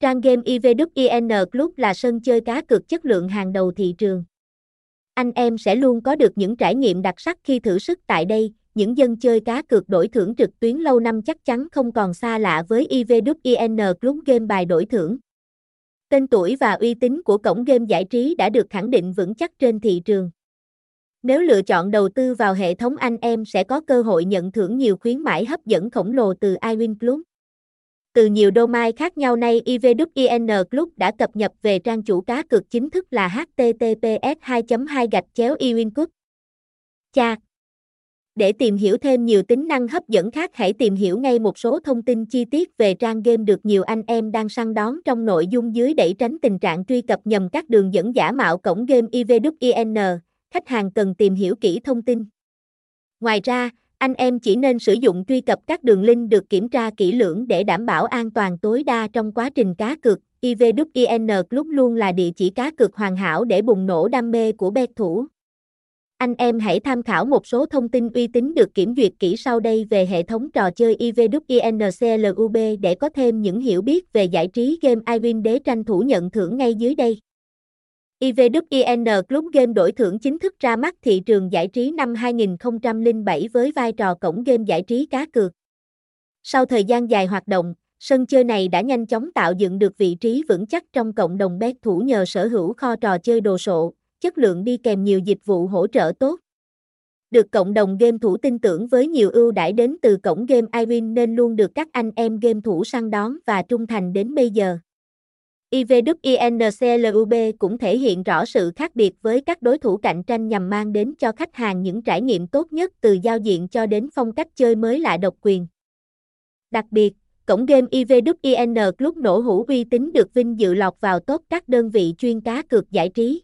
Trang game IVWIN Club là sân chơi cá cược chất lượng hàng đầu thị trường. Anh em sẽ luôn có được những trải nghiệm đặc sắc khi thử sức tại đây, những dân chơi cá cược đổi thưởng trực tuyến lâu năm chắc chắn không còn xa lạ với IVWIN Club game bài đổi thưởng. Tên tuổi và uy tín của cổng game giải trí đã được khẳng định vững chắc trên thị trường. Nếu lựa chọn đầu tư vào hệ thống anh em sẽ có cơ hội nhận thưởng nhiều khuyến mãi hấp dẫn khổng lồ từ iWin Club. Từ nhiều domain khác nhau nay IVWIN Club đã cập nhật về trang chủ cá cược chính thức là https 2 2 gạch chéo iWin Cha. Để tìm hiểu thêm nhiều tính năng hấp dẫn khác hãy tìm hiểu ngay một số thông tin chi tiết về trang game được nhiều anh em đang săn đón trong nội dung dưới để tránh tình trạng truy cập nhầm các đường dẫn giả mạo cổng game IVWIN, khách hàng cần tìm hiểu kỹ thông tin. Ngoài ra, anh em chỉ nên sử dụng truy cập các đường link được kiểm tra kỹ lưỡng để đảm bảo an toàn tối đa trong quá trình cá cược. IVWIN Club luôn là địa chỉ cá cược hoàn hảo để bùng nổ đam mê của bet thủ. Anh em hãy tham khảo một số thông tin uy tín được kiểm duyệt kỹ sau đây về hệ thống trò chơi IVWIN CLUB để có thêm những hiểu biết về giải trí game iWin để tranh thủ nhận thưởng ngay dưới đây. IVWIN Club Game đổi thưởng chính thức ra mắt thị trường giải trí năm 2007 với vai trò cổng game giải trí cá cược. Sau thời gian dài hoạt động, sân chơi này đã nhanh chóng tạo dựng được vị trí vững chắc trong cộng đồng bet thủ nhờ sở hữu kho trò chơi đồ sộ, chất lượng đi kèm nhiều dịch vụ hỗ trợ tốt. Được cộng đồng game thủ tin tưởng với nhiều ưu đãi đến từ cổng game iWin nên luôn được các anh em game thủ săn đón và trung thành đến bây giờ. IVWINCLUB cũng thể hiện rõ sự khác biệt với các đối thủ cạnh tranh nhằm mang đến cho khách hàng những trải nghiệm tốt nhất từ giao diện cho đến phong cách chơi mới lạ độc quyền. Đặc biệt, cổng game IVWIN Club nổ hũ uy tín được vinh dự lọt vào top các đơn vị chuyên cá cược giải trí.